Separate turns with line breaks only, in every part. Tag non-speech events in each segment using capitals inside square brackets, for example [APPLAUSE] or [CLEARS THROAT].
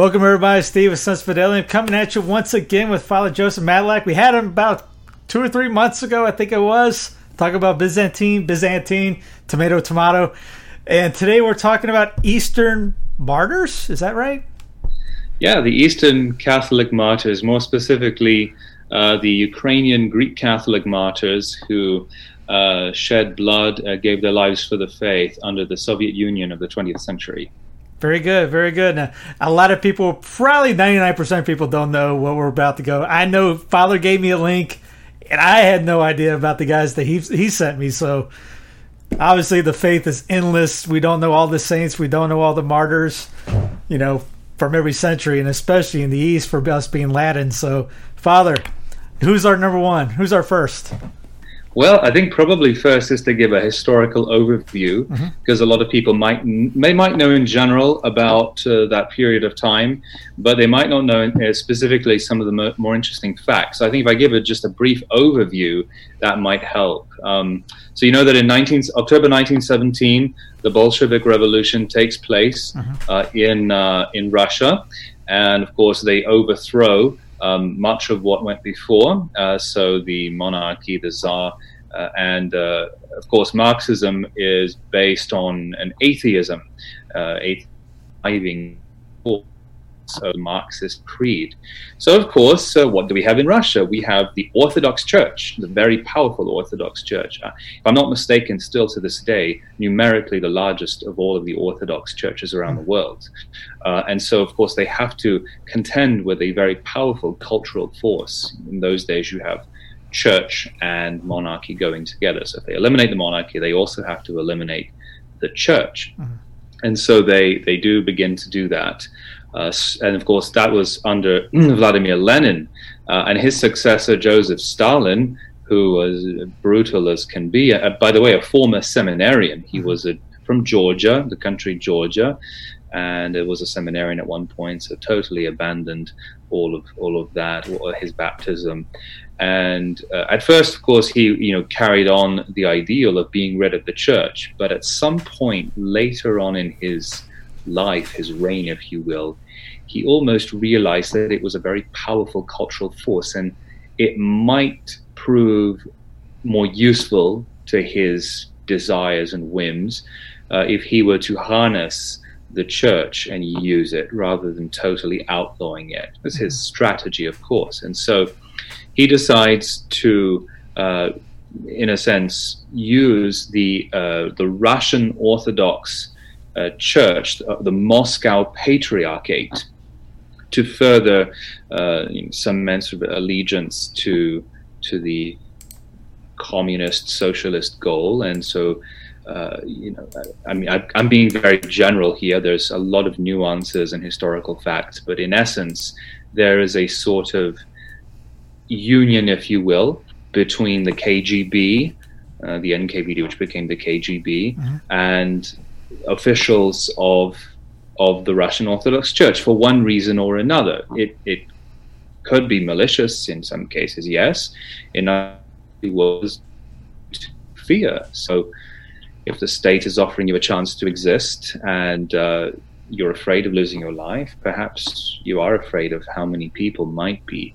Welcome everybody, Steve with Sensus Fidelium coming at you once again with Father Joseph Madlack. We had him about two or three months ago, I think it was, talking about Byzantine, Byzantine, tomato, tomato. And today we're talking about Eastern martyrs. Is that right?
Yeah, the Eastern Catholic martyrs, more specifically uh, the Ukrainian Greek Catholic martyrs who uh, shed blood, uh, gave their lives for the faith under the Soviet Union of the 20th century.
Very good, very good. Now, a lot of people, probably 99% of people don't know what we're about to go. I know Father gave me a link, and I had no idea about the guys that he, he sent me. So obviously the faith is endless. We don't know all the saints. We don't know all the martyrs, you know, from every century, and especially in the East for us being Latin. So, Father, who's our number one? Who's our first?
Well, I think probably first is to give a historical overview because a lot of people might they might know in general about uh, that period of time, but they might not know uh, specifically some of the mo- more interesting facts. So I think if I give it just a brief overview, that might help. Um, so you know that in 19, October 1917, the Bolshevik Revolution takes place uh, in uh, in Russia, and of course they overthrow um, much of what went before. Uh, so the monarchy, the czar, uh, and uh, of course Marxism is based on an atheism, uh, atheism so the Marxist creed. So, of course, uh, what do we have in Russia? We have the Orthodox Church, the very powerful Orthodox Church. Uh, if I'm not mistaken, still to this day, numerically the largest of all of the Orthodox churches around the world. Uh, and so, of course, they have to contend with a very powerful cultural force. In those days, you have church and monarchy going together. So, if they eliminate the monarchy, they also have to eliminate the church. And so they, they do begin to do that. Uh, and of course, that was under [CLEARS THROAT] Vladimir Lenin uh, and his successor, Joseph Stalin, who was brutal as can be. Uh, by the way, a former seminarian. He was a, from Georgia, the country Georgia, and it was a seminarian at one point, so totally abandoned all of all of that, his baptism. And uh, at first, of course, he you know carried on the ideal of being rid of the church, but at some point later on in his life, his reign, if you will, he almost realized that it was a very powerful cultural force and it might prove more useful to his desires and whims uh, if he were to harness the church and use it rather than totally outlawing it. That's his strategy, of course. And so he decides to, uh, in a sense, use the uh, the Russian Orthodox uh, Church, uh, the Moscow Patriarchate, to further uh, you know, sort of allegiance to to the communist socialist goal. And so, uh, you know, I, I mean, I, I'm being very general here. There's a lot of nuances and historical facts, but in essence, there is a sort of union, if you will, between the KGB, uh, the NKVD, which became the KGB, and officials of of the Russian Orthodox Church for one reason or another. It it could be malicious in some cases, yes. In other it was fear. So if the state is offering you a chance to exist and uh, you're afraid of losing your life, perhaps you are afraid of how many people might be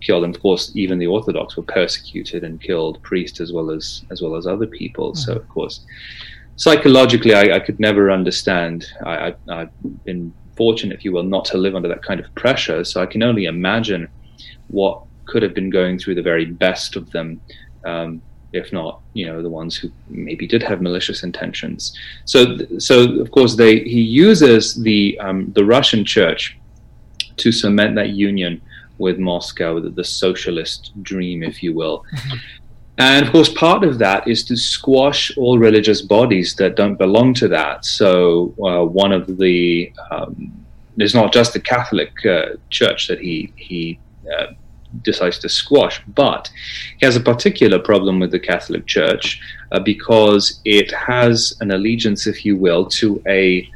killed. And of course, even the Orthodox were persecuted and killed, priests as well as as well as other people. So of course, psychologically, I, I could never understand. I, I've been fortunate, if you will, not to live under that kind of pressure. So I can only imagine what could have been going through the very best of them. Um, if not, you know, the ones who maybe did have malicious intentions. So, so of course, they he uses the um, the Russian Church to cement that union with Moscow, the, the socialist dream, if you will. And of course, part of that is to squash all religious bodies that don't belong to that. So, uh, one of the um, it's not just the Catholic uh, Church that he he uh, decides to squash, but he has a particular problem with the Catholic Church uh, because it has an allegiance, if you will, to a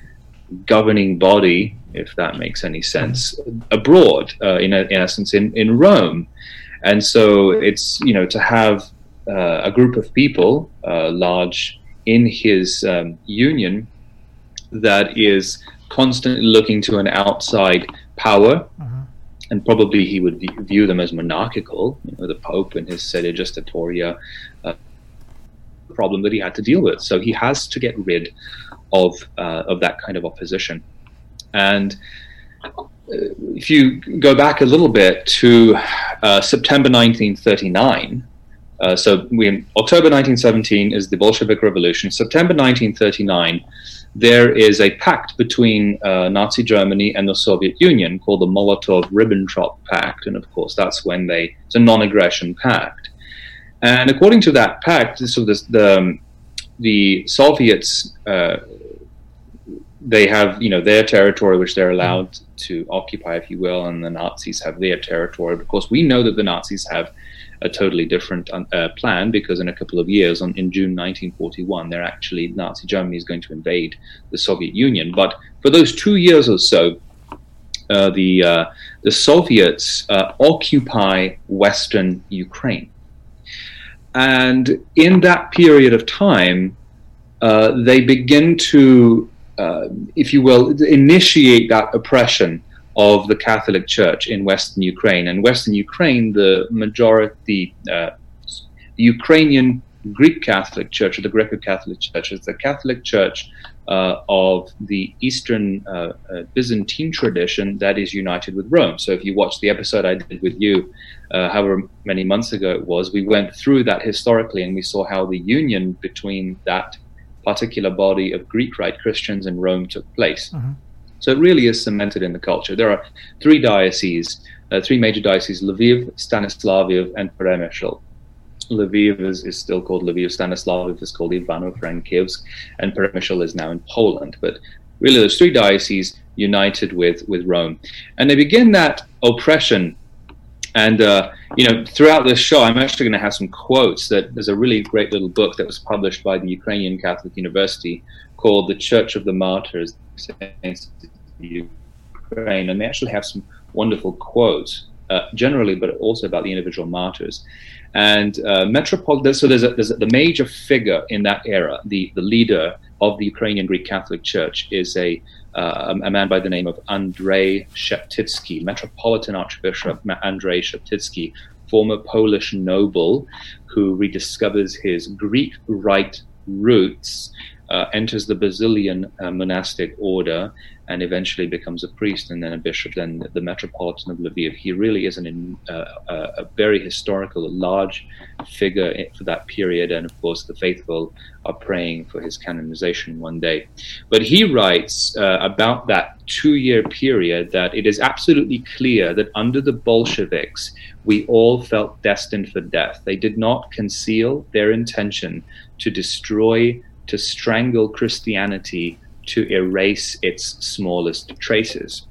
governing body, if that makes any sense, abroad, uh, in, in essence, in, in Rome. And so it's, you know, to have a group of people, uh, large in his um, union, that is constantly looking to an outside power. And probably he would view them as monarchical, you know, the Pope and his sede gestatoria uh, problem that he had to deal with. So he has to get rid of uh, of that kind of opposition. And uh, if you go back a little bit to uh, September 1939, uh, so we October 1917 is the Bolshevik Revolution. September 1939 there is a pact between uh, Nazi Germany and the Soviet Union called the Molotov-Ribbentrop Pact, and of course that's when they it's a non-aggression pact. And according to that pact, so this, the um, the Soviets uh, they have you know their territory which they're allowed to occupy, if you will, and the Nazis have their territory. Of course, we know that the Nazis have a totally different uh, plan because in a couple of years, on, in June 1941, they're actually Nazi Germany is going to invade the Soviet Union. But for those two years or so, uh, the uh, the Soviets uh, occupy Western Ukraine, and in that period of time, uh, they begin to, uh, if you will, initiate that oppression of the Catholic Church in Western Ukraine. And Western Ukraine, the majority, uh, the Ukrainian Greek Catholic Church or the Greco Catholic Church is the Catholic Church uh, of the Eastern uh, uh, Byzantine tradition that is united with Rome. So if you watch the episode I did with you, uh, however many months ago it was, we went through that historically and we saw how the union between that particular body of Greek Rite Christians and Rome took place. Mm-hmm. So it really is cemented in the culture. There are three dioceses, uh, three major dioceses: Lviv, Stanislaviev, and Peremyshl. Lviv is, is still called Lviv. Stanislaviev is called Ivano-Frankivsk, and Peremyshl is now in Poland. But really, those three dioceses united with with Rome, and they begin that oppression. And uh, you know, throughout this show, I'm actually going to have some quotes. That there's a really great little book that was published by the Ukrainian Catholic University called "The Church of the Martyrs." Saints Ukraine, and they actually have some wonderful quotes, uh, generally, but also about the individual martyrs. And uh, Metropolitan, so there's, a, there's a, the major figure in that era, the, the leader of the Ukrainian Greek Catholic Church, is a, uh, a man by the name of Andrei Sheptytsky, Metropolitan Archbishop Andrei Sheptytsky, former Polish noble who rediscovers his Greek rite roots uh, enters the Basilian uh, monastic order and eventually becomes a priest and then a bishop, then the Metropolitan of Lviv. He really is an, uh, a very historical, large figure for that period, and of course, the faithful are praying for his canonization one day. But he writes uh, about that two year period that it is absolutely clear that under the Bolsheviks, we all felt destined for death. They did not conceal their intention to destroy to strangle Christianity to erase its smallest traces.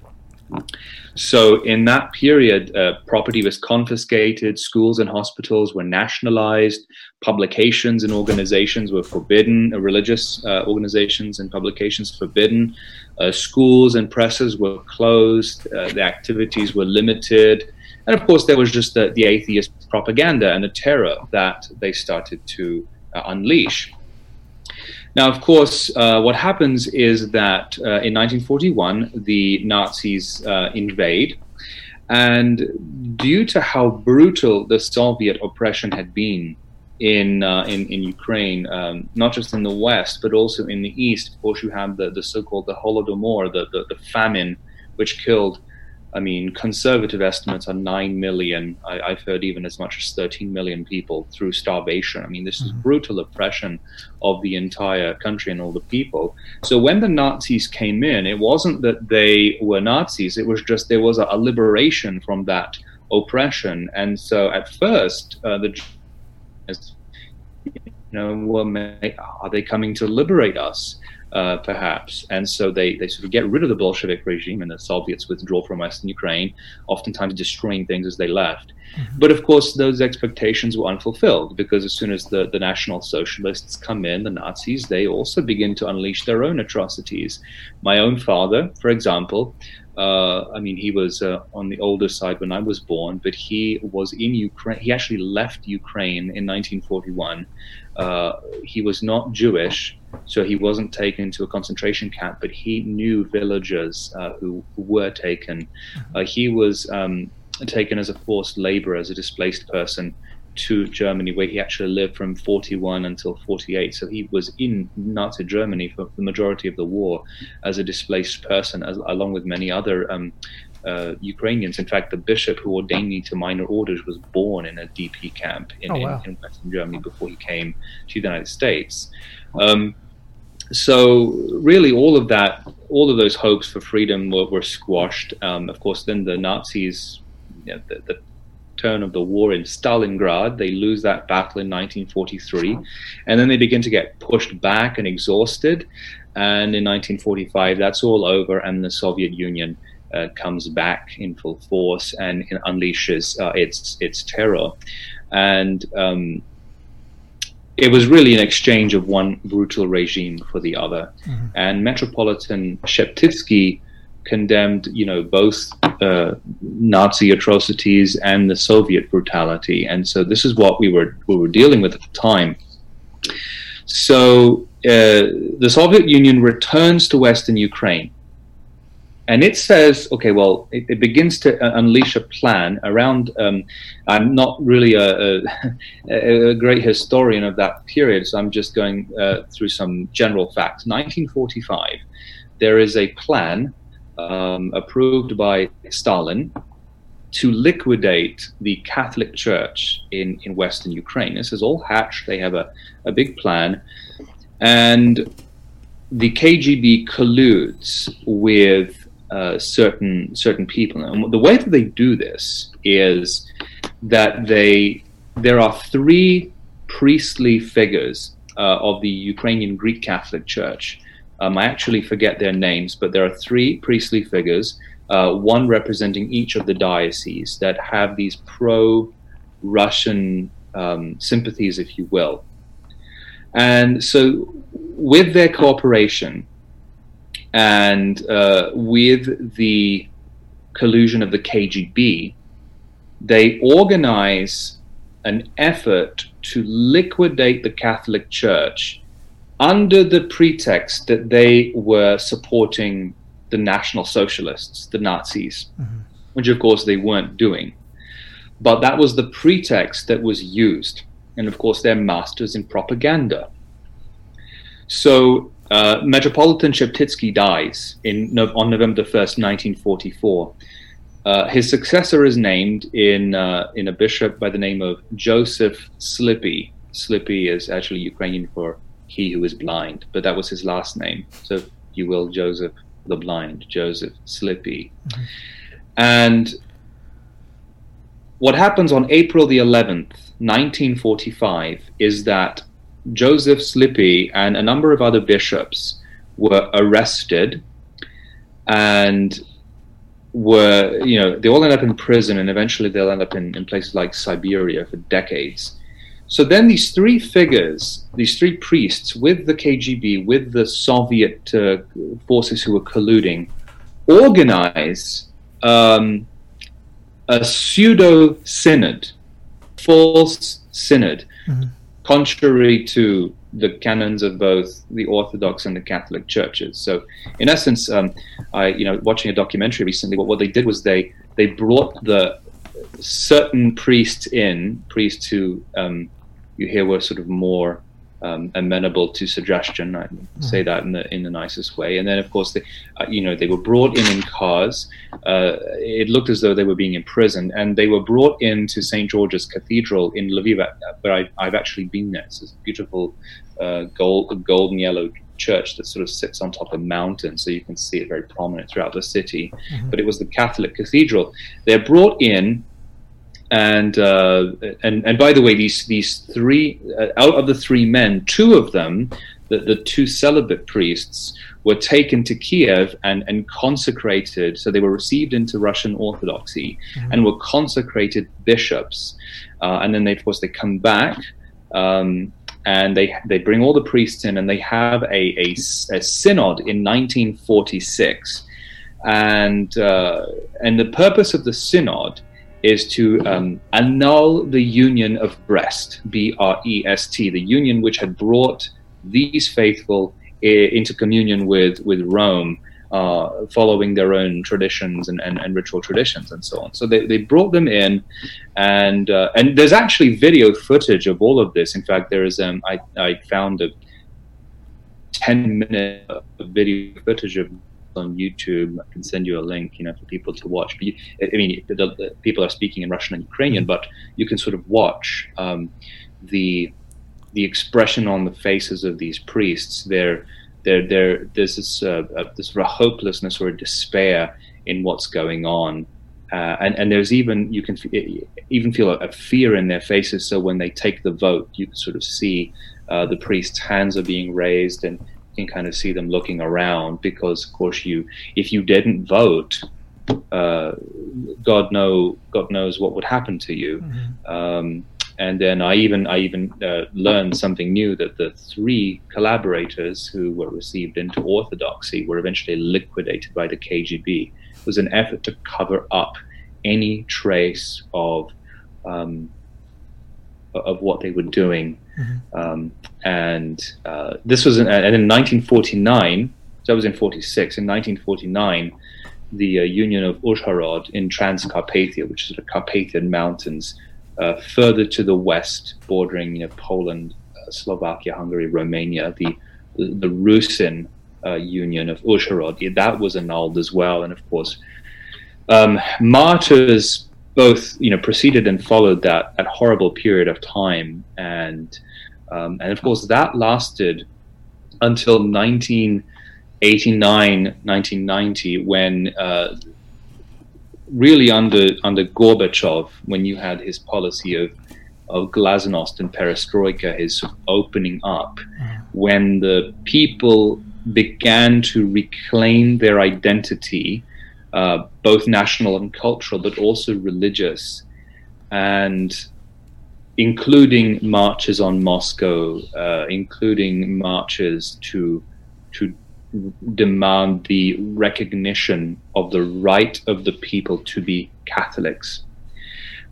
So, in that period, uh, property was confiscated, schools and hospitals were nationalized, publications and organizations were forbidden, uh, religious uh, organizations and publications forbidden, uh, schools and presses were closed, uh, the activities were limited. And of course, there was just the, the atheist propaganda and the terror that they started to uh, unleash. Now, of course, uh, what happens is that uh, in 1941, the Nazis uh, invade. And due to how brutal the Soviet oppression had been in, uh, in, in, Ukraine, um, not just in the West, but also in the East, of course, you have the, the so called the Holodomor, the, the, the famine, which killed I mean, conservative estimates are 9 million. I, have heard even as much as 13 million people through starvation. I mean, this is brutal oppression of the entire country and all the people. So when the Nazis came in, it wasn't that they were Nazis, it was just there was a, a liberation from that oppression. And so at first, uh, the you know, well, are they coming to liberate us? Uh, perhaps. And so they, they sort of get rid of the Bolshevik regime and the Soviets withdraw from Western Ukraine, oftentimes destroying things as they left. Mm-hmm. But of course, those expectations were unfulfilled because as soon as the, the National Socialists come in, the Nazis, they also begin to unleash their own atrocities. My own father, for example, uh, I mean, he was uh, on the older side when I was born, but he was in Ukraine. He actually left Ukraine in 1941. Uh, he was not Jewish, so he wasn't taken to a concentration camp, but he knew villagers uh, who, who, were taken. Mm-hmm. Uh, he was um, taken as a forced laborer, as a displaced person to Germany, where he actually lived from 41 until 48. So he was in Nazi Germany for the majority of the war as a displaced person, as, along with many other um, uh, Ukrainians. In fact, the bishop who ordained me to minor orders was born in a DP camp in, oh, wow. in, in, Western Germany before he came to the United States. Um, so really, all of that, all of those hopes for freedom were, were squashed. Um, of course, then the Nazis, you know, the, the turn of the war in Stalingrad. They lose that battle in 1943, and then they begin to get pushed back and exhausted. And in 1945, that's all over, and the Soviet Union uh, comes back in full force and, and unleashes uh, its its terror. And um, it was really an exchange of one brutal regime for the other. Mm-hmm. And Metropolitan Sheptytsky condemned, you know, both uh, Nazi atrocities and the Soviet brutality. And so this is what we were we were dealing with at the time. So uh, the Soviet Union returns to Western Ukraine. And it says, okay, well, it, it begins to uh, unleash a plan around. Um, I'm not really a, a, [LAUGHS] a, great historian of that period, so I'm just going uh, through some general facts. 1945, there is a plan um, approved by Stalin to liquidate the Catholic Church in, in Western Ukraine. This is all hatched. They have a, a big plan. And the KGB colludes with uh, certain certain people. And the way that they do this is that they there are three priestly figures uh, of the Ukrainian Greek Catholic Church um, I actually forget their names, but there are three priestly figures, uh, one representing each of the dioceses that have these pro Russian um, sympathies, if you will. And so, with their cooperation and uh, with the collusion of the KGB, they organize an effort to liquidate the Catholic Church under the pretext that they were supporting the National Socialists, the Nazis, mm-hmm. which of course they weren't doing. But that was the pretext that was used. And of course, they're masters in propaganda. So uh, Metropolitan Sheptytsky dies in, on November 1st, 1944. Uh, his successor is named in, uh, in a bishop by the name of Joseph Slipyj. Slipyj is actually Ukrainian for he who is blind, but that was his last name. So you will Joseph the blind, Joseph Slipyj. Mm-hmm. And what happens on April the 11th, 1945, is that Joseph Slipyj and a number of other bishops were arrested and were, you know, they all end up in prison and eventually they'll end up in, in places like Siberia for decades. So then these three figures, these three priests with the KGB, with the Soviet uh, forces who were colluding, organize um, a pseudo synod, false synod, mm-hmm. Contrary to the canons of both the Orthodox and the Catholic churches. So, in essence, um, I, you know, watching a documentary recently, what, what they did was they they brought the certain priests in, priests who um, you hear were sort of more um, amenable to suggestion. I say that in the in the nicest way. And then, of course, they, uh, you know, they were brought in in cars. Uh, it looked as though they were being imprisoned, and they were brought into St George's Cathedral in Lviv, uh, where I, have actually been there. It's this beautiful uh, gold, golden yellow church that sort of sits on top of a mountain, so you can see it very prominent throughout the city. Mm-hmm. But it was the Catholic cathedral. They're brought in and uh, and and by the way, these these three uh, out of the three men, two of them, the, the two celibate priests, were taken to Kiev and and consecrated. So they were received into Russian Orthodoxy mm-hmm. and were consecrated bishops. Uh, and then they, of course, they come back. Um, and they they bring all the priests in, and they have a, a, a synod in 1946, and uh, and the purpose of the synod is to um, annul the union of Brest, B R E S T, the union which had brought these faithful into communion with, with Rome, uh, following their own traditions and, and, and, ritual traditions and so on. So they, they brought them in, and uh, and there's actually video footage of all of this. In fact, there is um, I, I found a 10 minute video footage of on YouTube. I can send you a link, you know, for people to watch. But you, I mean, the, the, people are speaking in Russian and Ukrainian, but you can sort of watch um, the the expression on the faces of these priests. They're, they're, they're, there's this uh, uh, this sort of hopelessness or despair in what's going on. Uh, and, and there's even you can f- even feel a, a, fear in their faces. So when they take the vote, you can sort of see uh, the priest's hands are being raised, and can kind of see them looking around because, of course, you if you didn't vote, uh, God know God knows what would happen to you. Mm-hmm. Um, and then I even I even uh, learned something new that the three collaborators who were received into Orthodoxy were eventually liquidated by the KGB. It was an effort to cover up any trace of um, of what they were doing. Mm-hmm. Um, and uh, this was in, and in 1949, so that was in 46. In 1949, the uh, Union of Uzhhorod in Transcarpathia, which is the Carpathian Mountains, uh, further to the west, bordering you know, Poland, uh, Slovakia, Hungary, Romania, the the, the Rusin uh, Union of Uzhhorod, that was annulled as well. And of course, um, martyrs both you know preceded and followed that that horrible period of time, and um, and of course that lasted until 1989, 1990, when uh, really under under Gorbachev, when you had his policy of of glasnost and perestroika, his opening up, when the people began to reclaim their identity uh, both national and cultural, but also religious, and including marches on Moscow, uh, including marches to to demand the recognition of the right of the people to be Catholics.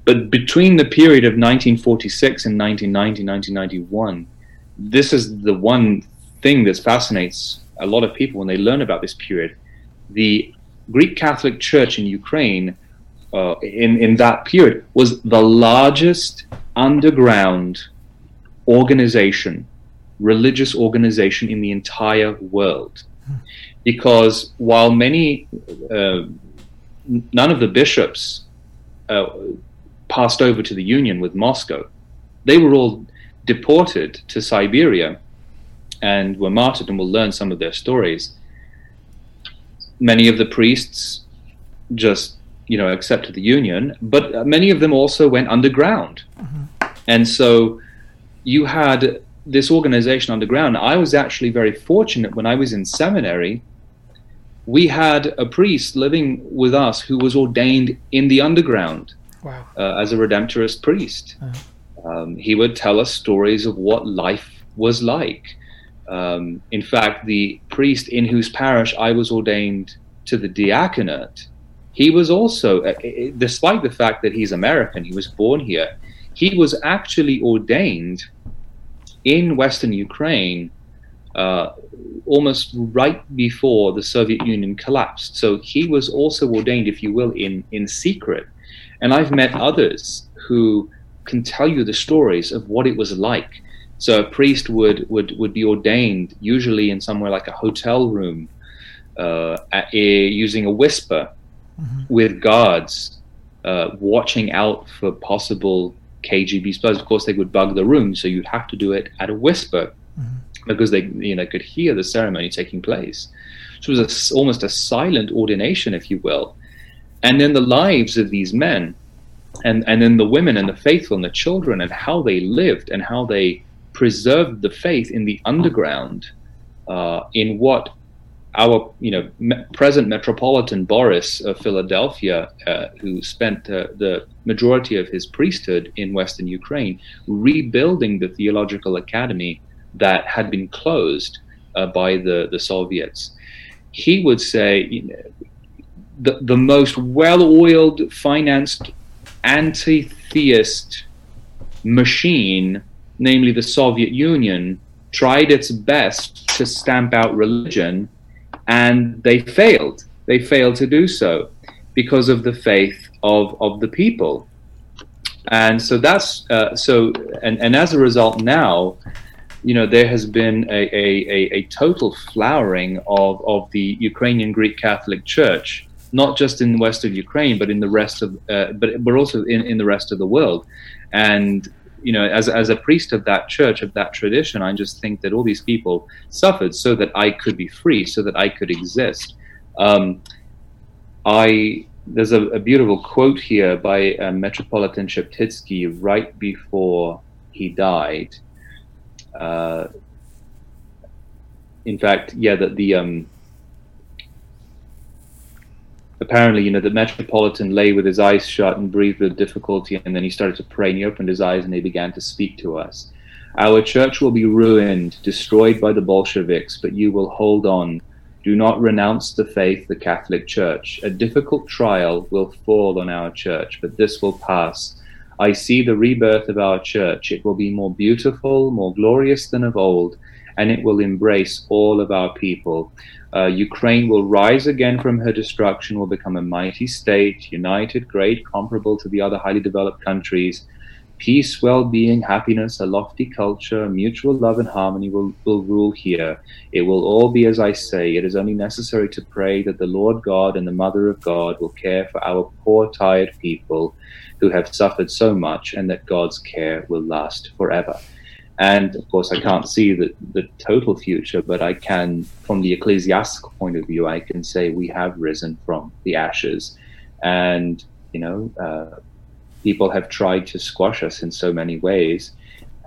But between the period of 1946 and 1990, 1991, this is the one thing that fascinates a lot of people when they learn about this period. The Greek Catholic Church in Ukraine uh, in, in that period was the largest underground organization, religious organization in the entire world. Because while many, uh, none of the bishops uh, passed over to the Union with Moscow, they were all deported to Siberia and were martyred, and we'll learn some of their stories many of the priests just you know accepted the union, but many of them also went underground, mm-hmm. And so you had this organization underground. I was actually very fortunate when I was in seminary. We had a priest living with us who was ordained in the underground wow. uh, as a redemptorist priest. Uh-huh. Um, he would tell us stories of what life was like. Um, in fact, the priest in whose parish I was ordained to the diaconate, he was also, uh, despite the fact that he's American, he was born here, he was actually ordained in Western Ukraine uh, almost right before the Soviet Union collapsed. So he was also ordained, if you will, in, in secret. And I've met others who can tell you the stories of what it was like So a priest would would would be ordained usually in somewhere like a hotel room, uh, a, using a whisper, mm-hmm. with guards uh, watching out for possible KGB spies. Of course, they would bug the room, so you'd have to do it at a whisper mm-hmm. because they you know could hear the ceremony taking place. So it was a, almost a silent ordination, if you will. And then the lives of these men, and and then the women and the faithful and the children, and how they lived and how they preserved the faith in the underground, uh, in what our you know me- present metropolitan Boris of Philadelphia, uh, who spent uh, the majority of his priesthood in Western Ukraine, rebuilding the theological academy that had been closed uh, by the the Soviets. He would say you know, the the most well-oiled, financed, anti-theist machine, namely the Soviet Union, tried its best to stamp out religion and they failed. They failed to do so because of the faith of, of the people. And so that's uh, so, and, and as a result, now, you know, there has been a, a, a, total flowering of, of the Ukrainian Greek Catholic Church, not just in the west of Ukraine, but in the rest of, uh, but, but also in, in the rest of the world. And you know, as, as a priest of that church, of that tradition, I just think that all these people suffered so that I could be free, so that I could exist. Um, I there's a, a, beautiful quote here by uh, Metropolitan Sheptytsky right before he died. Uh, in fact, yeah, that the um, apparently, you know, the Metropolitan lay with his eyes shut and breathed with difficulty, and then he started to pray, and he opened his eyes and he began to speak to us. Our church will be ruined, destroyed by the Bolsheviks, but you will hold on. Do not renounce the faith, the Catholic Church. A difficult trial will fall on our church, but this will pass. I see the rebirth of our church. It will be more beautiful, more glorious than of old, and it will embrace all of our people. Uh, Ukraine will rise again from her destruction, will become a mighty state, united, great, comparable to the other highly developed countries. Peace, well being, happiness, a lofty culture, mutual love and harmony will, will rule here. It will all be as I say. It is only necessary to pray that the Lord God and the Mother of God will care for our poor, tired people who have suffered so much, and that God's care will last forever. And of course, I can't see the, the total future, but I can, from the ecclesiastical point of view, I can say we have risen from the ashes. And, you know, uh, people have tried to squash us in so many ways.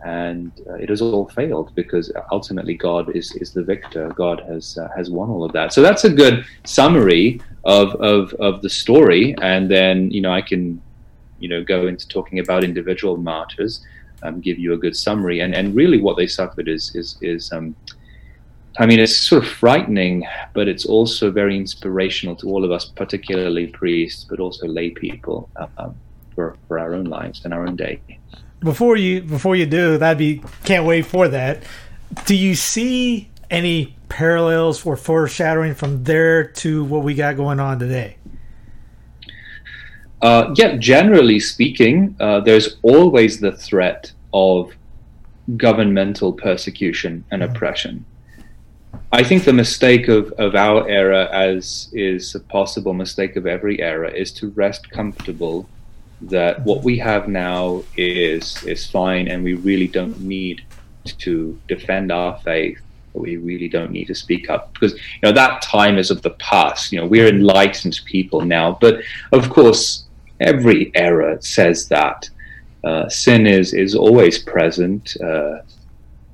And uh, it has all failed because ultimately God is, is the victor. God has uh, has won all of that. So that's a good summary of, of, of the story. And then, you know, I can, you know, go into talking about individual martyrs um, give you a good summary. And and really, what they suffered is is is um, I mean, it's sort of frightening, but it's also very inspirational to all of us, particularly priests, but also lay people, um, for for our own lives and our own day.
Before you before you do, that'd be can't wait for that. Do you see any parallels or foreshadowing from there to what we got going on today?
Uh, yeah, generally speaking, uh, there's always the threat of governmental persecution and mm-hmm. oppression. I think the mistake of, of our era, as is a possible mistake of every era, is to rest comfortable that what we have now is is fine, and we really don't need to defend our faith. We really don't need to speak up because you know that time is of the past. You know we're enlightened people now, but of course every era says that. Uh, sin is, is always present. Uh,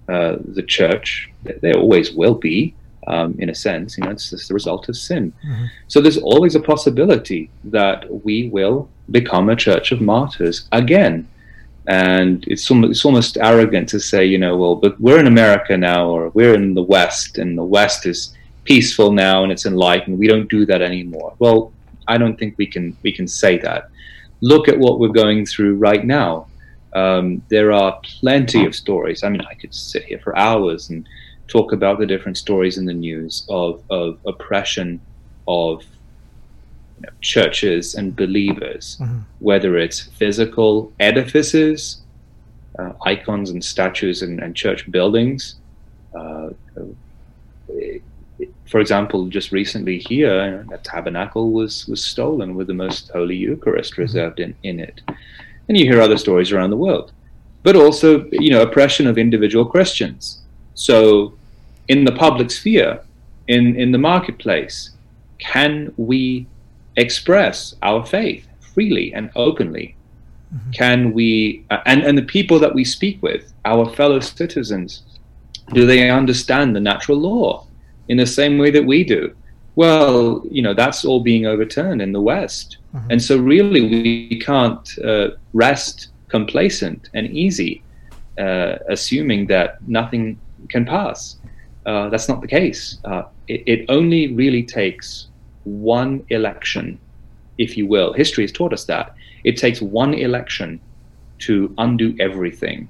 uh, the church, there always will be, um, in a sense. You know, it's just the result of sin. Mm-hmm. So there's always a possibility that we will become a church of martyrs again. And it's almost, it's almost arrogant to say, you know, well, but we're in America now, or we're in the West, and the West is peaceful now and it's enlightened. We don't do that anymore. Well, I don't think we can we can say that look at what we're going through right now. Um, there are plenty of stories. I mean, I could sit here for hours and talk about the different stories in the news of, of oppression of you know, churches and believers, mm-hmm. whether it's physical edifices, uh, icons and statues and, and church buildings. Uh, for example, just recently here, a tabernacle was was stolen with the most holy Eucharist mm-hmm. reserved in, in it. And you hear other stories around the world. But also, you know, oppression of individual Christians. So in the public sphere, in, in the marketplace, can we express our faith freely and openly? Mm-hmm. Can we, uh, and, and the people that we speak with, our fellow citizens, do they understand the natural law in the same way that we do? Well, you know, that's all being overturned in the West. Mm-hmm. And so, really, we can't uh, rest complacent and easy, uh, assuming that nothing can pass. Uh, that's not the case. Uh, it, it, only really takes one election, if you will. History has taught us that. It takes one election to undo everything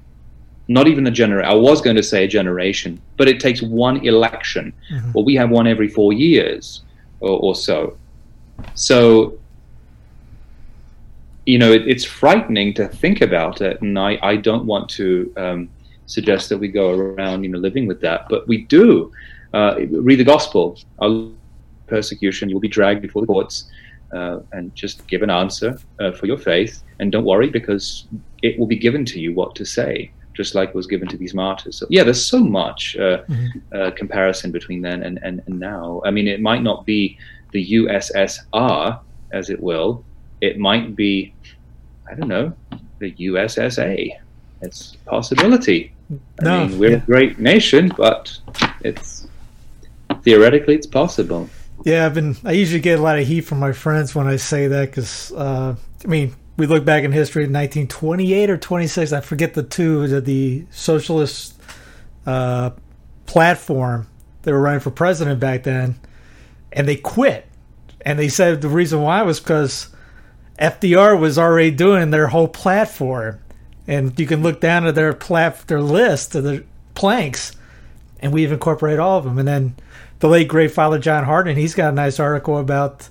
not even a generation. I was going to say a generation, but it takes one election. Mm-hmm. Well, we have one every four years or, or so. So, you know, it, it's frightening to think about it, and I, I don't want to um, suggest that we go around, you know, living with that, but we do. Uh, read the gospel. persecution, you'll be dragged before the courts. Uh, and just give an answer uh, for your faith, and don't worry because it will be given to you what to say just like was given to these martyrs. So yeah, there's so much uh, mm-hmm. uh, comparison between then and, and, and now. I mean, it might not be the USSR, as it will. It might be, I don't know, the USSA. It's a possibility. I no, mean, we're yeah. a great nation, but it's theoretically it's possible.
Yeah, I've been. I usually get a lot of heat from my friends when I say that because, uh, I mean, we look back in history, 1928 or 26, I forget the two, the, the socialist uh, platform. They were running for president back then, and they quit. And they said the reason why was because FDR was already doing their whole platform. And you can look down at their plat their list of the planks, and we've incorporated all of them. And then the late great Father John Hardon, he's got a nice article about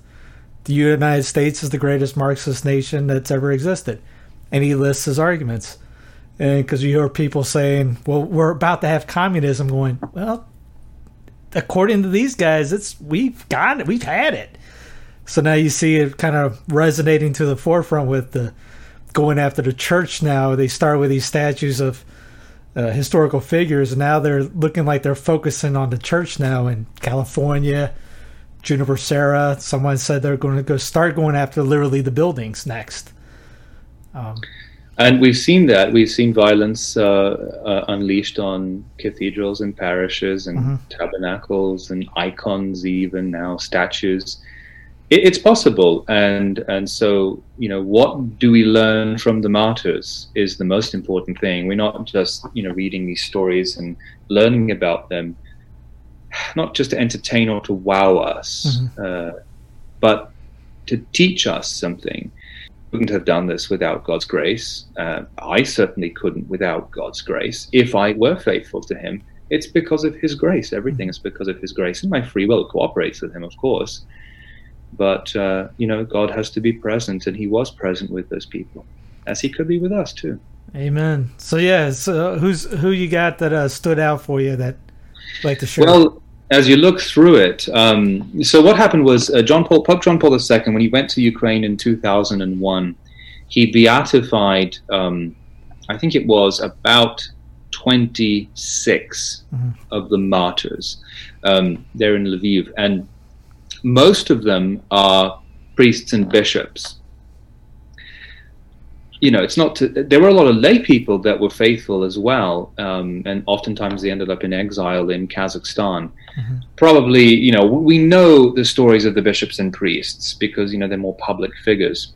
the United States is the greatest Marxist nation that's ever existed. And he lists his arguments. And because you hear people saying, well, we're about to have communism going, well, according to these guys, it's we've got it, we've had it. So now you see it kind of resonating to the forefront with the going after the church now. They start with these statues of uh, historical figures, and now they're looking like they're focusing on the church now in California, Juniper Serra. Someone said they're going to go start going after literally the buildings next.
Um, and we've seen that. We've seen violence uh, uh, unleashed on cathedrals and parishes and mm-hmm. tabernacles and icons, even now statues. It, it's possible, and and so you know, what do we learn from the martyrs is the most important thing. We're not just you know reading these stories and learning about them not just to entertain or to wow us, mm-hmm. uh, but to teach us something. Couldn't have done this without God's grace. Uh, I certainly couldn't without God's grace. If I were faithful to Him, it's because of His grace. Everything mm-hmm. is because of His grace, and my free will cooperates with Him, of course. But uh, you know, God has to be present, and He was present with those people, as He could be with us too.
Amen. So yeah, so who's who you got that uh, stood out for you that like to share?
Well, as you look through it, um, so what happened was uh, John Paul, Pope John Paul II, when he went to Ukraine in 2001, he beatified, um, I think it was about 26 mm-hmm. of the martyrs um, there in Lviv, and most of them are priests and bishops you know, it's not. To, there were a lot of lay people that were faithful as well, um, and oftentimes they ended up in exile in Kazakhstan. Mm-hmm. Probably, you know, we know the stories of the bishops and priests because you know they're more public figures.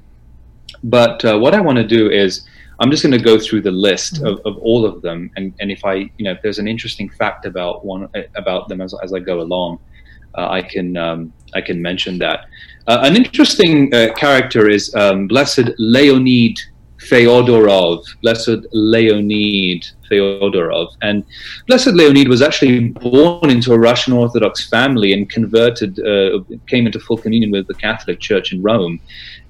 But uh, what I want to do is, I'm just going to go through the list mm-hmm. of, of all of them, and, and if I, you know, if there's an interesting fact about one about them as, as I go along, uh, I can um, I can mention that. Uh, an interesting uh, character is um, Blessed Leonid Feodorov, Blessed Leonid Feodorov. And Blessed Leonid was actually born into a Russian Orthodox family and converted, uh, came into full communion with the Catholic Church in Rome.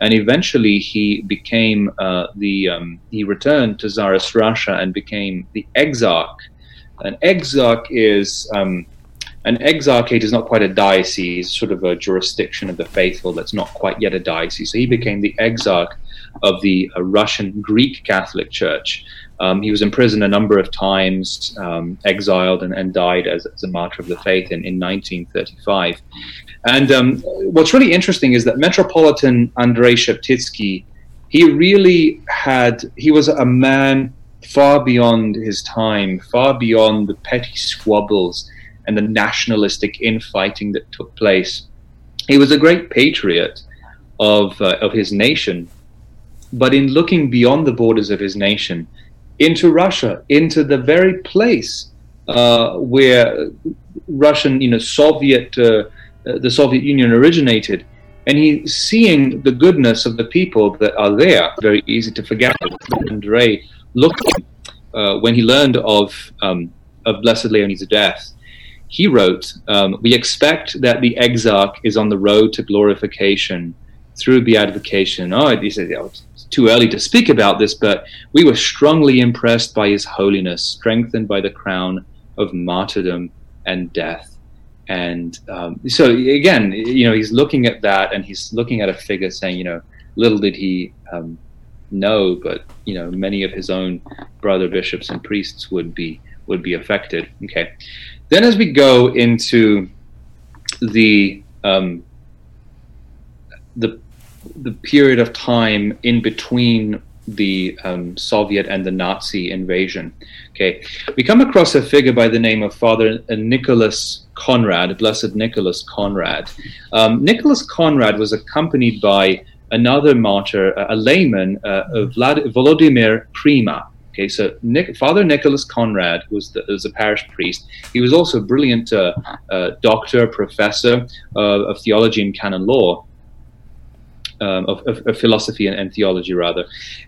And eventually he became uh, the, um, he returned to Tsarist Russia and became the exarch. An exarch is, um, an exarchate is not quite a diocese, sort of a jurisdiction of the faithful that's not quite yet a diocese. So he became the exarch of the uh, Russian Greek Catholic Church. Um, he was imprisoned a number of times, um, exiled, and, and died as, as, a martyr of the faith in, in 1935. And um, what's really interesting is that Metropolitan Andrei Sheptytsky, he really had, he was a man far beyond his time, far beyond the petty squabbles and the nationalistic infighting that took place. He was a great patriot of, uh, of his nation, but in looking beyond the borders of his nation into Russia, into the very place uh, where Russian, you know, Soviet, uh, uh the Soviet Union originated, and he's seeing the goodness of the people that are there. Very easy to forget. Andrei looking uh, when he learned of um, of Blessed Leonid's death, he wrote, um, "We expect that the exarch is on the road to glorification." Through beatification. Oh, he said, too early to speak about this, but we were strongly impressed by his holiness, strengthened by the crown of martyrdom and death. And um, so, again, you know, he's looking at that and he's looking at a figure saying, you know, little did he um, know, but, you know, many of his own brother bishops and priests would be would be affected. Okay. Then as we go into the um, the the period of time in between the um, Soviet and the Nazi invasion. Okay, we come across a figure by the name of Father Nicholas Conrad, Blessed Nicholas Conrad. Um, Nicholas Conrad was accompanied by another martyr, a layman, uh, Vlad- Volodymyr Pryjma. Okay, so Nick, Father Nicholas Conrad was, the, was a parish priest. He was also a brilliant uh, uh, doctor, professor uh, of theology and canon law um, of, of, of, philosophy and, and, theology rather,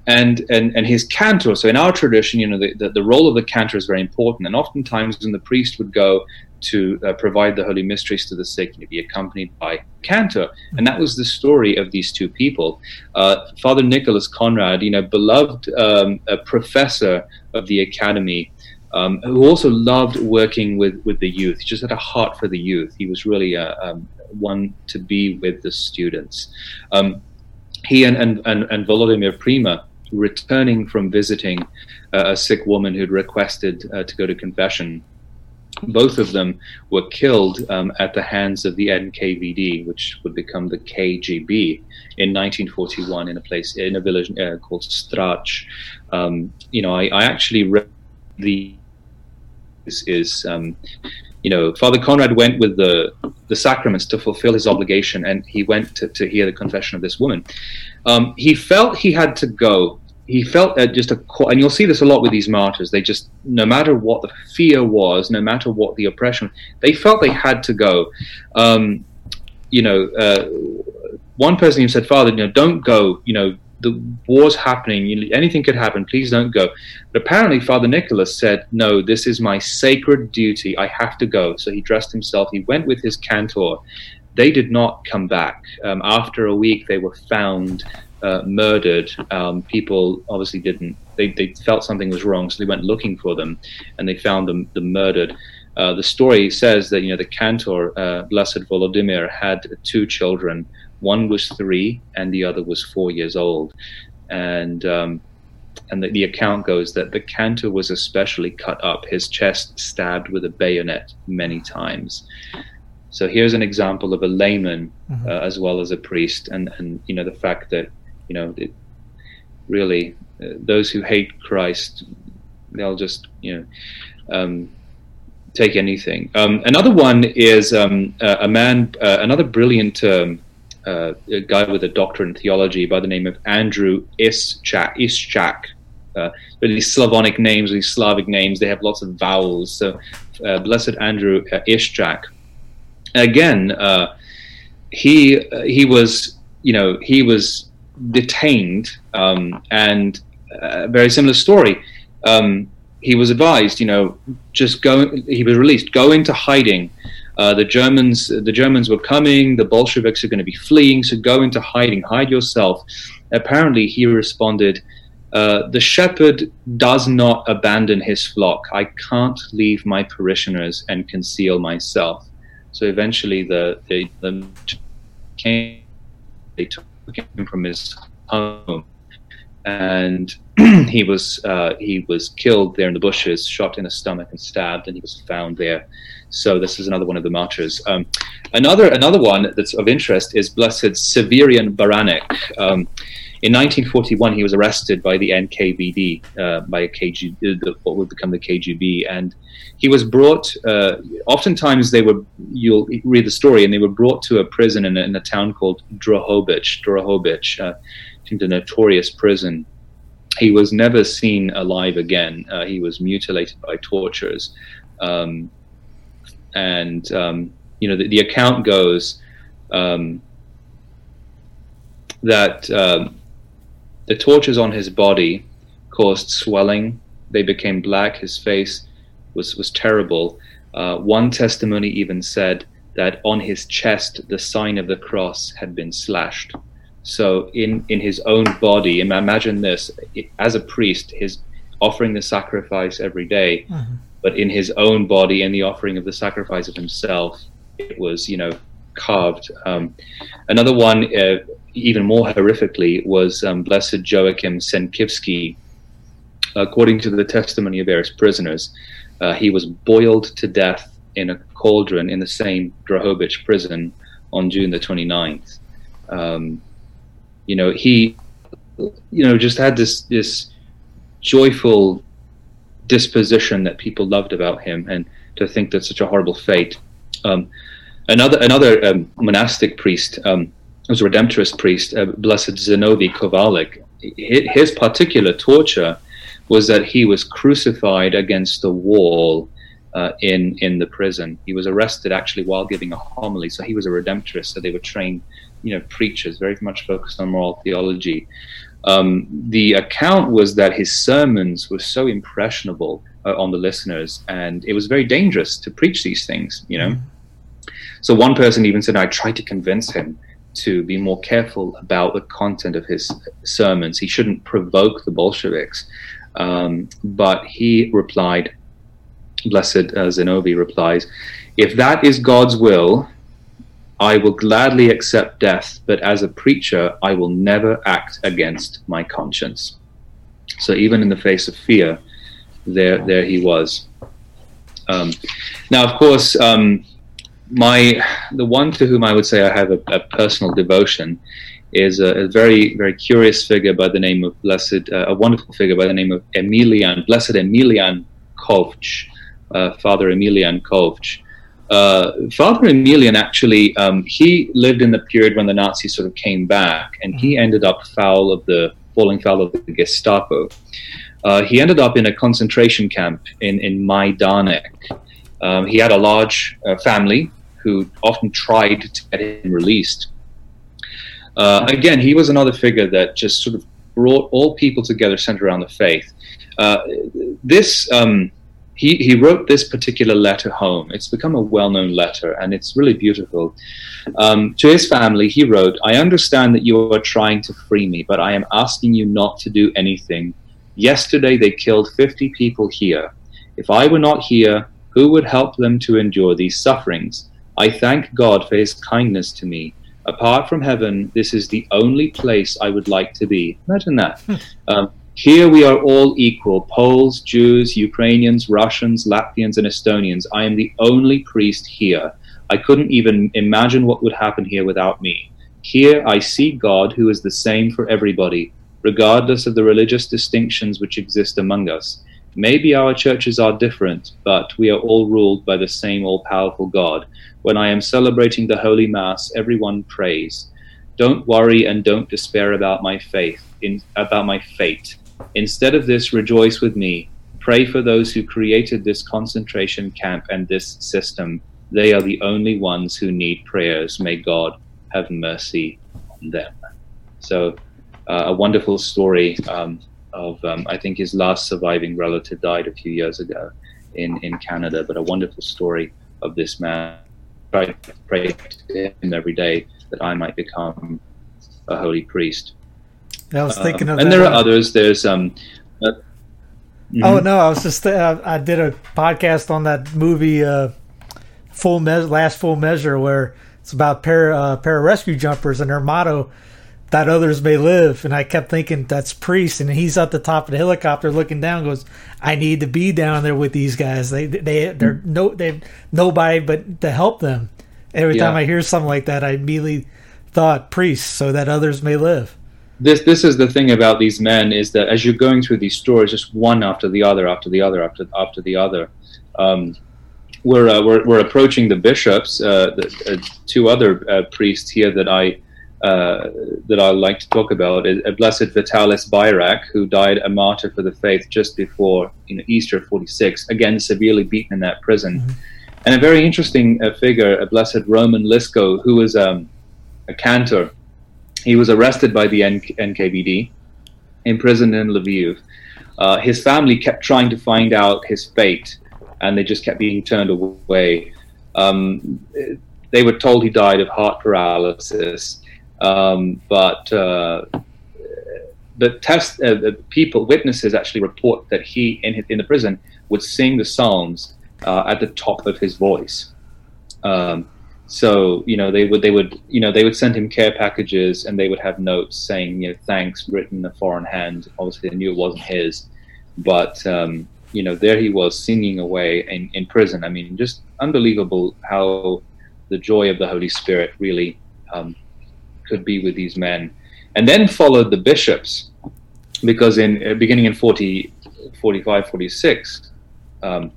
and, and and his cantor. So in our tradition, you know, the, the, the, role of the cantor is very important, and oftentimes when the priest would go to uh, provide the holy mysteries to the sick, he'd be accompanied by cantor, and that was the story of these two people. Uh, Father Nicholas Conrad, you know, beloved um, professor of the academy. Um, who also loved working with, with the youth. He just had a heart for the youth. He was really a, um, one to be with the students. Um, he and, and, and, and Volodymyr Pryjma, returning from visiting uh, a sick woman who'd requested uh, to go to confession, both of them were killed um, at the hands of the NKVD, which would become the KGB in 1941 in a place in a village uh, called Stradch. Um, you know, I, I, actually read the is, is um, you know, Father Conrad went with the the sacraments to fulfill his obligation, and he went to, to hear the confession of this woman. Um, he felt he had to go. He felt that just a, and you'll see this a lot with these martyrs. They just, no matter what the fear was, no matter what the oppression, they felt they had to go. Um, you know, uh, one person even said, "Father, you know, don't go. You know, the war's happening. You, anything could happen. Please don't go. But apparently, Father Nicholas said, No, this is my sacred duty. I have to go. So he dressed himself. He went with his cantor. They did not come back. Um, after a week, they were found uh, murdered. Um, people obviously didn't, they, they felt something was wrong, so they went looking for them and they found them, murdered. Uh, the story says that you know the cantor, uh, Blessed Volodymyr, had two children. One was three, and the other was four years old. And um, and the, the, account goes that the cantor was especially cut up, his chest stabbed with a bayonet many times. So here's an example of a layman mm-hmm. uh, as well as a priest, and and you know the fact that you know it, really uh, those who hate Christ, they'll just you know. Um, take anything. Um, another one is um, uh, a man, uh, another brilliant um, uh, a guy with a doctorate in theology by the name of Andrew Ishchak. Ishchak. Uh, these Slavonic names, these Slavic names, they have lots of vowels. So, uh, Blessed Andrew uh, Ishchak. Again, uh, he uh, he was you know he was detained um, and a very similar story. Um, he was advised, you know, just go. He was released. Go into hiding. Uh, the Germans, the Germans were coming. The Bolsheviks are going to be fleeing. So go into hiding. Hide yourself. Apparently, he responded, uh, "The shepherd does not abandon his flock. I can't leave my parishioners and conceal myself." So eventually, the the, the came. They took him from his home and [CLEARS THROAT] he was uh, he was killed there in the bushes, shot in the stomach and stabbed, and he was found there. So this is another one of the martyrs. Um, another another one that's of interest is Blessed Severian Baranyk. Um, in 1941, he was arrested by the NKVD, uh, by a KG, the, what would become the KGB, and he was brought. Uh, oftentimes, they were you'll read the story, and they were brought to a prison in a, in a town called Drohobych. Drohobych. Uh, the notorious prison. He was never seen alive again. Uh, he was mutilated by tortures. Um, and, um, you know, the, the, account goes um, that um, the tortures on his body caused swelling. They became black. His face was, was terrible. Uh, one testimony even said that on his chest, the sign of the cross had been slashed. So in in his own body, imagine this: as a priest, his offering the sacrifice every day, mm-hmm. but in his own body, in the offering of the sacrifice of himself, it was you know carved. Um, another one, uh, even more horrifically, was um, Blessed Joachim Senkivsky. According to the testimony of various prisoners, uh, he was boiled to death in a cauldron in the same Drohobych prison on June the 29th. Um, you know, he, you know, just had this this joyful disposition that people loved about him, and to think that such a horrible fate. Um, another another um, monastic priest um, was a Redemptorist priest, uh, Blessed Zinovy Kovalyk. His particular torture was that he was crucified against the wall uh, in in the prison. He was arrested actually while giving a homily, so he was a Redemptorist. So they were trained you know preachers, very much focused on moral theology. Um, the account was that his sermons were so impressionable uh, on the listeners, and it was very dangerous to preach these things. You know, so one person even said, "I tried to convince him." To be more careful about the content of his sermons. He shouldn't provoke the Bolsheviks. Um, but he replied, Blessed uh, Zinovy replies, if that is God's will, I will gladly accept death, but as a preacher, I will never act against my conscience. So even in the face of fear, there, there he was. Um, now, of course, um, my the one to whom I would say I have a, a personal devotion is a, a, very, very curious figure by the name of Blessed, uh, a wonderful figure by the name of Emilian, Blessed Emilian Kovch, uh, Father Emilian Kovch. Uh, Father Emilian actually um, he lived in the period when the Nazis sort of came back, and he mm-hmm. ended up foul of the falling foul of the Gestapo. Uh, he ended up in a concentration camp in in Majdanek. Um, he had a large uh, family who often tried to get him released. Uh, again, he was another figure that just sort of brought all people together, centered around the faith. Uh, this. Um, he, he wrote this particular letter home. It's become a well known letter and it's really beautiful. Um, to his family, he wrote, I understand that you are trying to free me, but I am asking you not to do anything. Yesterday they killed 50 people here. If I were not here, who would help them to endure these sufferings? I thank God for his kindness to me. Apart from heaven, this is the only place I would like to be. Imagine that. Hmm. um, here we are all equal Poles, Jews, Ukrainians, Russians, Latvians, and Estonians. I am the only priest here. I couldn't even imagine what would happen here without me. Here I see God who is the same for everybody, regardless of the religious distinctions which exist among us. Maybe our churches are different, but we are all ruled by the same all powerful God. When I am celebrating the Holy Mass, everyone prays. Don't worry and don't despair about my faith, in, about my fate. Instead of this, rejoice with me. Pray for those who created this concentration camp and this system. They are the only ones who need prayers. May God have mercy on them. So, uh, a wonderful story um, of um, I think his last surviving relative died a few years ago in in Canada. But a wonderful story of this man. I pray to him every day that I might become a holy priest.
I was thinking
Um,
of
and there are others. There's um. uh,
Oh
mhm.
no, I was just uh, I did a podcast on that movie uh, Full Measure, Last Full Measure, where it's about para uh, pararescue jumpers and their motto that others may live. And I kept thinking that's priest, and he's at the top of the helicopter looking down, goes, "I need to be down there with these guys. They they they're no they nobody but to help them." Every time I hear something like that, I immediately thought priest, so that others may live.
This this is the thing about these men is that as you're going through these stories, just one after the other, after the other, after after the other, um, we're, uh, we're we're approaching the bishops, uh, the uh, two other uh, priests here that I uh, that I like to talk about. Uh, Blessed Vitalis Bayrak, who died a martyr for the faith just before you know, Easter '46, again severely beaten in that prison, and a very interesting uh, figure, a Blessed Roman Lysko, who was um, a cantor he was arrested by the NKVD, imprisoned in Lviv. Uh, his family kept trying to find out his fate, and they just kept being turned away. Um, they were told he died of heart paralysis, um, but uh, the test uh, the people witnesses actually report that he in his, in the prison would sing the psalms uh, at the top of his voice. Um, so you know they would they would you know they would send him care packages and they would have notes saying you know thanks written in a foreign hand. Obviously they knew it wasn't his, but um, you know there he was singing away in, in prison. I mean just unbelievable how the joy of the Holy Spirit really um, could be with these men. And then followed the bishops because in uh, beginning in 40, 45, 46, um,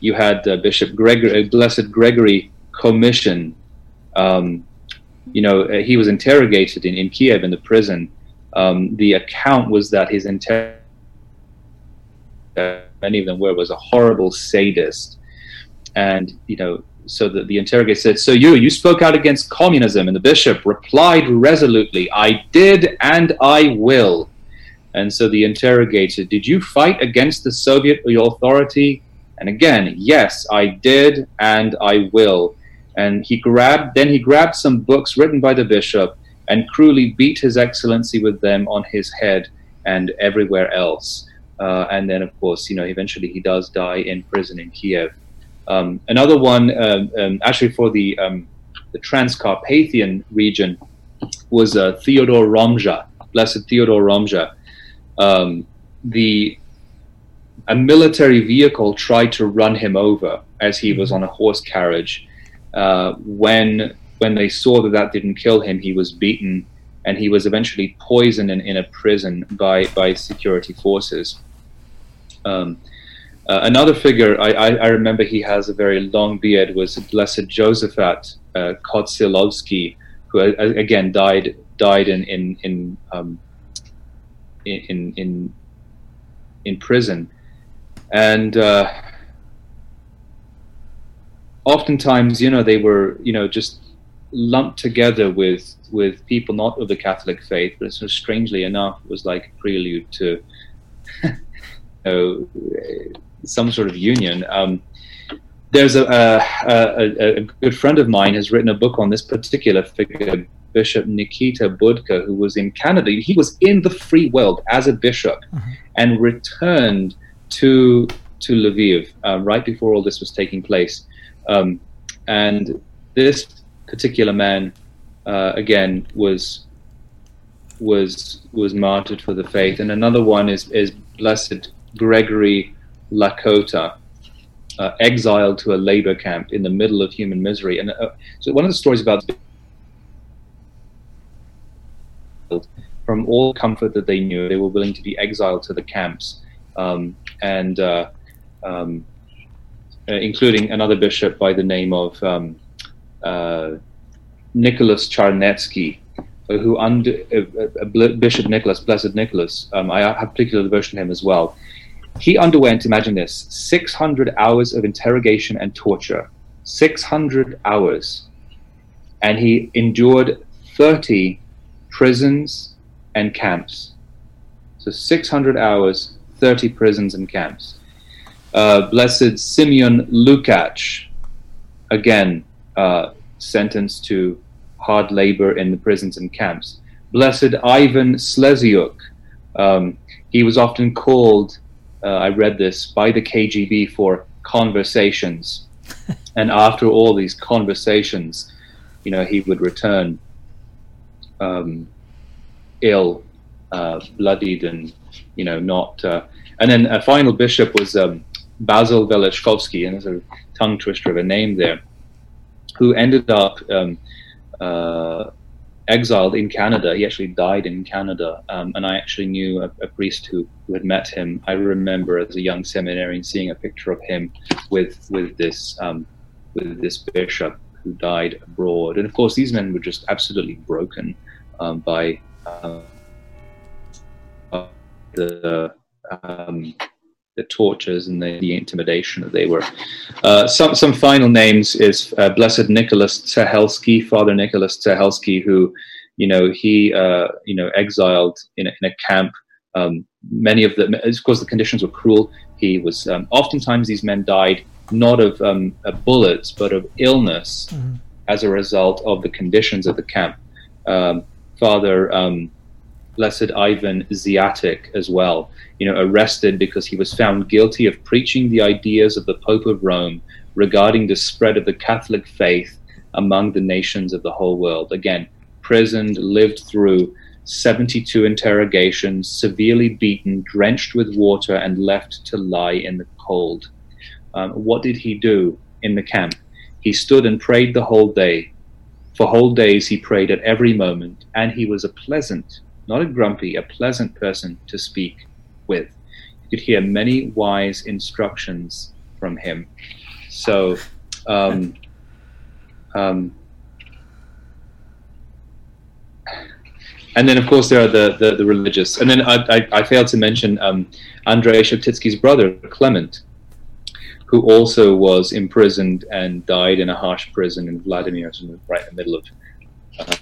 you had uh, Bishop Gregory, uh, Blessed Gregory Khomyshyn. Um, you know, uh, he was interrogated in, in Kiev in the prison. Um, the account was that his inter- uh, many of them were was a horrible sadist, and you know, so the, the interrogator said, "So you you spoke out against communism," and the bishop replied resolutely, "I did, and I will." And so the interrogator, "Did you fight against the Soviet authority?" And again, yes, I did, and I will. And he grabbed, then he grabbed some books written by the bishop and cruelly beat His Excellency with them on his head and everywhere else. Uh, and then, of course, you know, eventually he does die in prison in Kiev. Um, another one, um, um, actually for the um, the Transcarpathian region, was uh, Theodore Romzha, Blessed Theodore Romzha. Um, the a military vehicle tried to run him over as he was on a horse carriage. Uh, when when they saw that that didn't kill him, he was beaten, and he was eventually poisoned in, in a prison by by security forces. Um, uh, another figure I, I, I remember he has a very long beard was Blessed Josaphat uh, Kotsylovsky, who uh, again died died in in in um, in, in in prison, and uh, oftentimes you know they were you know just lumped together with with people not of the Catholic faith, but so strangely enough was like a prelude to [LAUGHS] you know, some sort of union. Um, there's a, a, a, a good friend of mine has written a book on this particular figure, Bishop Nikita Budka, who was in Canada. He was in the free world as a bishop and returned to to Lviv uh, right before all this was taking place. Um, and this particular man, uh, again, was was was martyred for the faith. And another one is is Blessed Gregory Lakota, uh, exiled to a labor camp in the middle of human misery. And uh, so one of the stories about from all comfort that they knew, they were willing to be exiled to the camps, um, and uh, um, including another bishop by the name of um, uh, Nicholas Charnetsky, who under uh, uh, Bishop Nicholas, Blessed Nicholas. Um, I have particular devotion to him as well. He underwent, imagine this, 600 hours of interrogation and torture. 600 hours. And he endured 30 prisons and camps. So 600 hours, 30 prisons and camps. Uh, Blessed Simeon Lukach, again, uh, sentenced to hard labor in the prisons and camps. Blessed Ivan Sleziuk, um, he was often called, uh, I read this, by the KGB for conversations. [LAUGHS] and after all these conversations, you know, he would return um, ill, uh, bloodied, and, you know, not. Uh, and then a final bishop was um, Basil Velychkovsky, and there's a tongue twister of a name there, who ended up um, uh, exiled in Canada. He actually died in Canada, um, and I actually knew a, a priest who, who, had met him. I remember as a young seminarian seeing a picture of him with with this um, with this bishop who died abroad, and of course these men were just absolutely broken um, by uh, the um, the tortures and the, the, intimidation that they were. Uh, some some final names is uh, Blessed Nicholas Tsehelsky, Father Nicholas Tsehelsky, who, you know, he uh, you know exiled in a, in a camp. Um, many of the of course, the conditions were cruel. He was um, oftentimes these men died not of um, bullets but of illness mm-hmm. as a result of the conditions of the camp. Um, Father um, Blessed Ivan Ziatyk as well, you know, arrested because he was found guilty of preaching the ideas of the Pope of Rome regarding the spread of the Catholic faith among the nations of the whole world. Again, prisoned, lived through 72 interrogations, severely beaten, drenched with water, and left to lie in the cold. Um, what did he do in the camp? He stood and prayed the whole day. For whole days he prayed at every moment, and he was a pleasant not a grumpy, a pleasant person to speak with. You could hear many wise instructions from him. So, um, um, and then of course there are the, the, the religious. And then I, I, I, failed to mention um, Andrei Sheptytsky's brother, Clement, who also was imprisoned and died in a harsh prison in Vladimir, right in the middle of uh,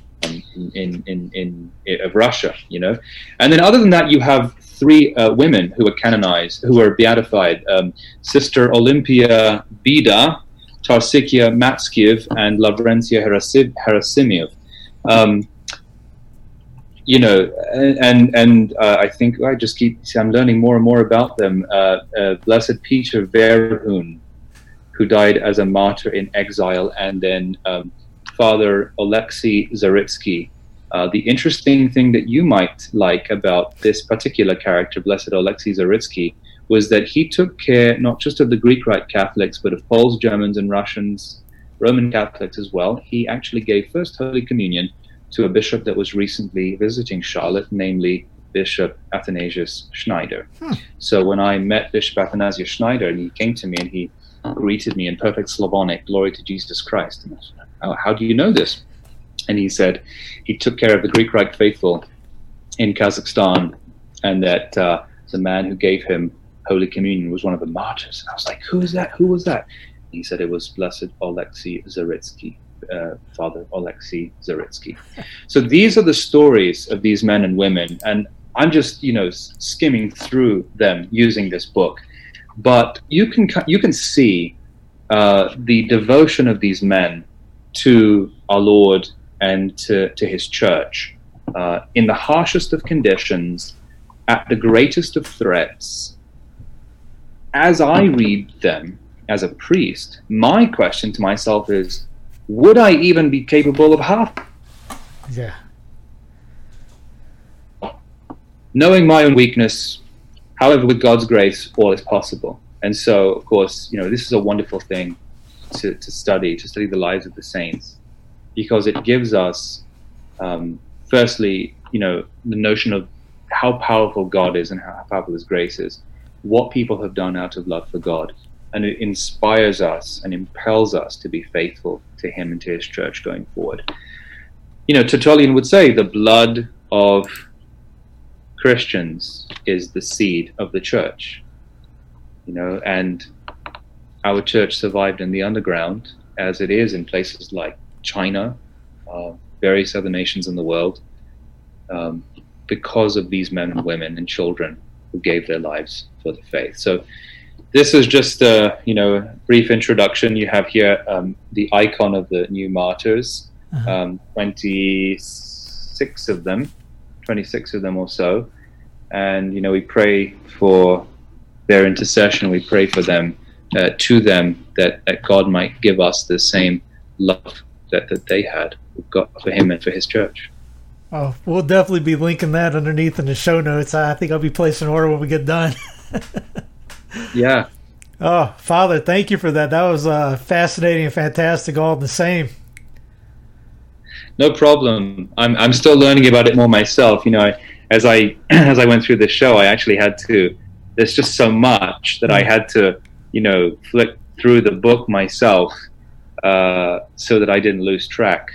in, in, in, in, of Russia, you know. And then other than that, you have three uh, women who are canonized, who are beatified: um, Sister Olympia Bida, Tarsykia Matskiv, and Lavrentia Herasymiv. Um, you know, and and uh, I think I just keep I'm learning more and more about them. Uh, uh, Blessed Peter Verhun, who died as a martyr in exile, and then um, Father Alexei Zaritsky. Uh, the interesting thing that you might like about this particular character, Blessed Alexei Zaritsky, was that he took care not just of the Greek Rite Catholics, but of Poles, Germans, and Russians, Roman Catholics as well. He actually gave First Holy Communion to a bishop that was recently visiting Charlotte, namely Bishop Athanasius Schneider. Hmm. So when I met Bishop Athanasius Schneider, and he came to me and he greeted me in perfect Slavonic, "Glory to Jesus Christ," and I how, how do you know this? And he said he took care of the Greek Rite faithful in Kazakhstan, and that uh, the man who gave him Holy Communion was one of the martyrs. And I was like, who is that? Who was that? And he said it was Blessed Alexei Zaritsky, uh, Father Alexei Zaritsky. [LAUGHS] So these are the stories of these men and women, and I'm just you know skimming through them using this book, but you can you can see uh, the devotion of these men to our Lord and to, to his church uh, in the harshest of conditions, at the greatest of threats. As I read them as a priest, my question to myself is would I even be capable of half?
Yeah.
Knowing my own weakness, however, with God's grace, all is possible. And so, of course, you know, this is a wonderful thing to, to study, to study the lives of the saints, because it gives us, um, firstly, you know, the notion of how powerful God is and how powerful His grace is, what people have done out of love for God, and it inspires us and impels us to be faithful to Him and to His church going forward. You know, Tertullian would say the blood of Christians is the seed of the church. You know, and our church survived in the underground, as it is in places like China, uh, various other nations in the world. Um, because of these men and women and children who gave their lives for the faith. So this is just a you know brief introduction. You have here um, the icon of the new martyrs,
Uh-huh.
um, 26 of them, 26 of them or so, and you know we pray for their intercession. We pray for them uh, to them that, that God might give us the same love that, that they had for Him and for His church.
Oh, we'll definitely be linking that underneath in the show notes. I think I'll be placing an order when we get done. [LAUGHS]
Yeah.
Oh, Father, thank you for that. That was uh, fascinating and fantastic, all the same.
No problem. I'm I'm still learning about it more myself. You know, as I [CLEARS THROAT] as I went through this show, I actually had to. There's just so much that I had to, you know, flick through the book myself, uh, so that I didn't lose track.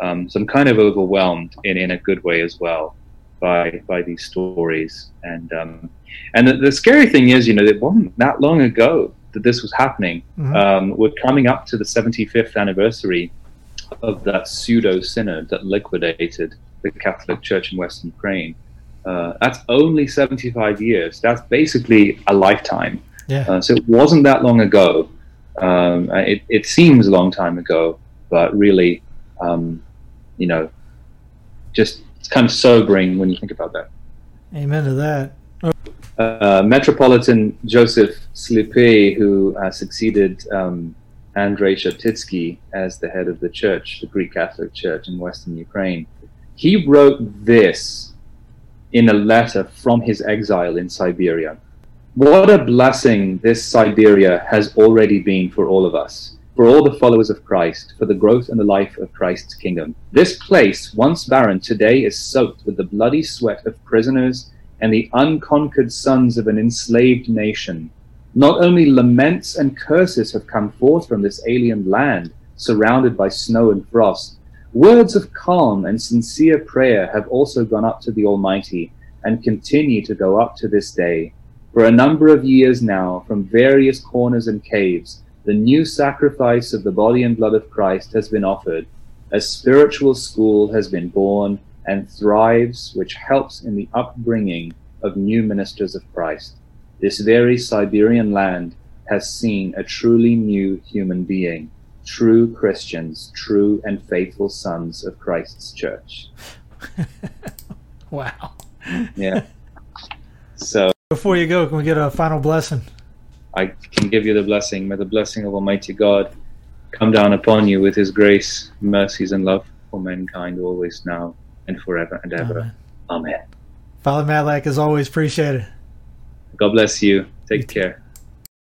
Um, so I'm kind of overwhelmed in, in a good way as well by by these stories. And um, and the, the scary thing is, you know, it wasn't that long ago that this was happening.
Mhm.
Um, we're coming up to the 75th anniversary of that pseudo synod that liquidated the Catholic Church in Western Ukraine. Uh, that's only 75 years. That's basically a lifetime.
Yeah.
Uh, so it wasn't that long ago. Um, it, it seems a long time ago, but really, um, you know, just it's kind of sobering when you think about that.
Amen to that.
Uh, Metropolitan Joseph Slipyj, who uh, succeeded um, Andrei Sheptytsky as the head of the church, the Greek Catholic Church in Western Ukraine, he wrote this in a letter from his exile in Siberia. What a blessing this Siberia has already been for all of us, for all the followers of Christ, for the growth and the life of Christ's kingdom. This place, once barren, today is soaked with the bloody sweat of prisoners and the unconquered sons of an enslaved nation. Not only laments and curses have come forth from this alien land, surrounded by snow and frost, words of calm and sincere prayer have also gone up to the Almighty and continue to go up to this day. For a number of years now, from various corners and caves, the new sacrifice of the body and blood of Christ has been offered. A spiritual school has been born and thrives, which helps in the upbringing of new ministers of Christ. This very Siberian land has seen a truly new human being, true Christians, true and faithful sons of Christ's church. [LAUGHS]
Wow.
Yeah. so
Before you go, can we get a final blessing?
I can give you the blessing. May the blessing of Almighty God come down upon you with his grace, mercies, and love for mankind always now and forever and ever.
Amen.
Amen.
Father Matlack, as always, appreciate it.
God bless you. Take care.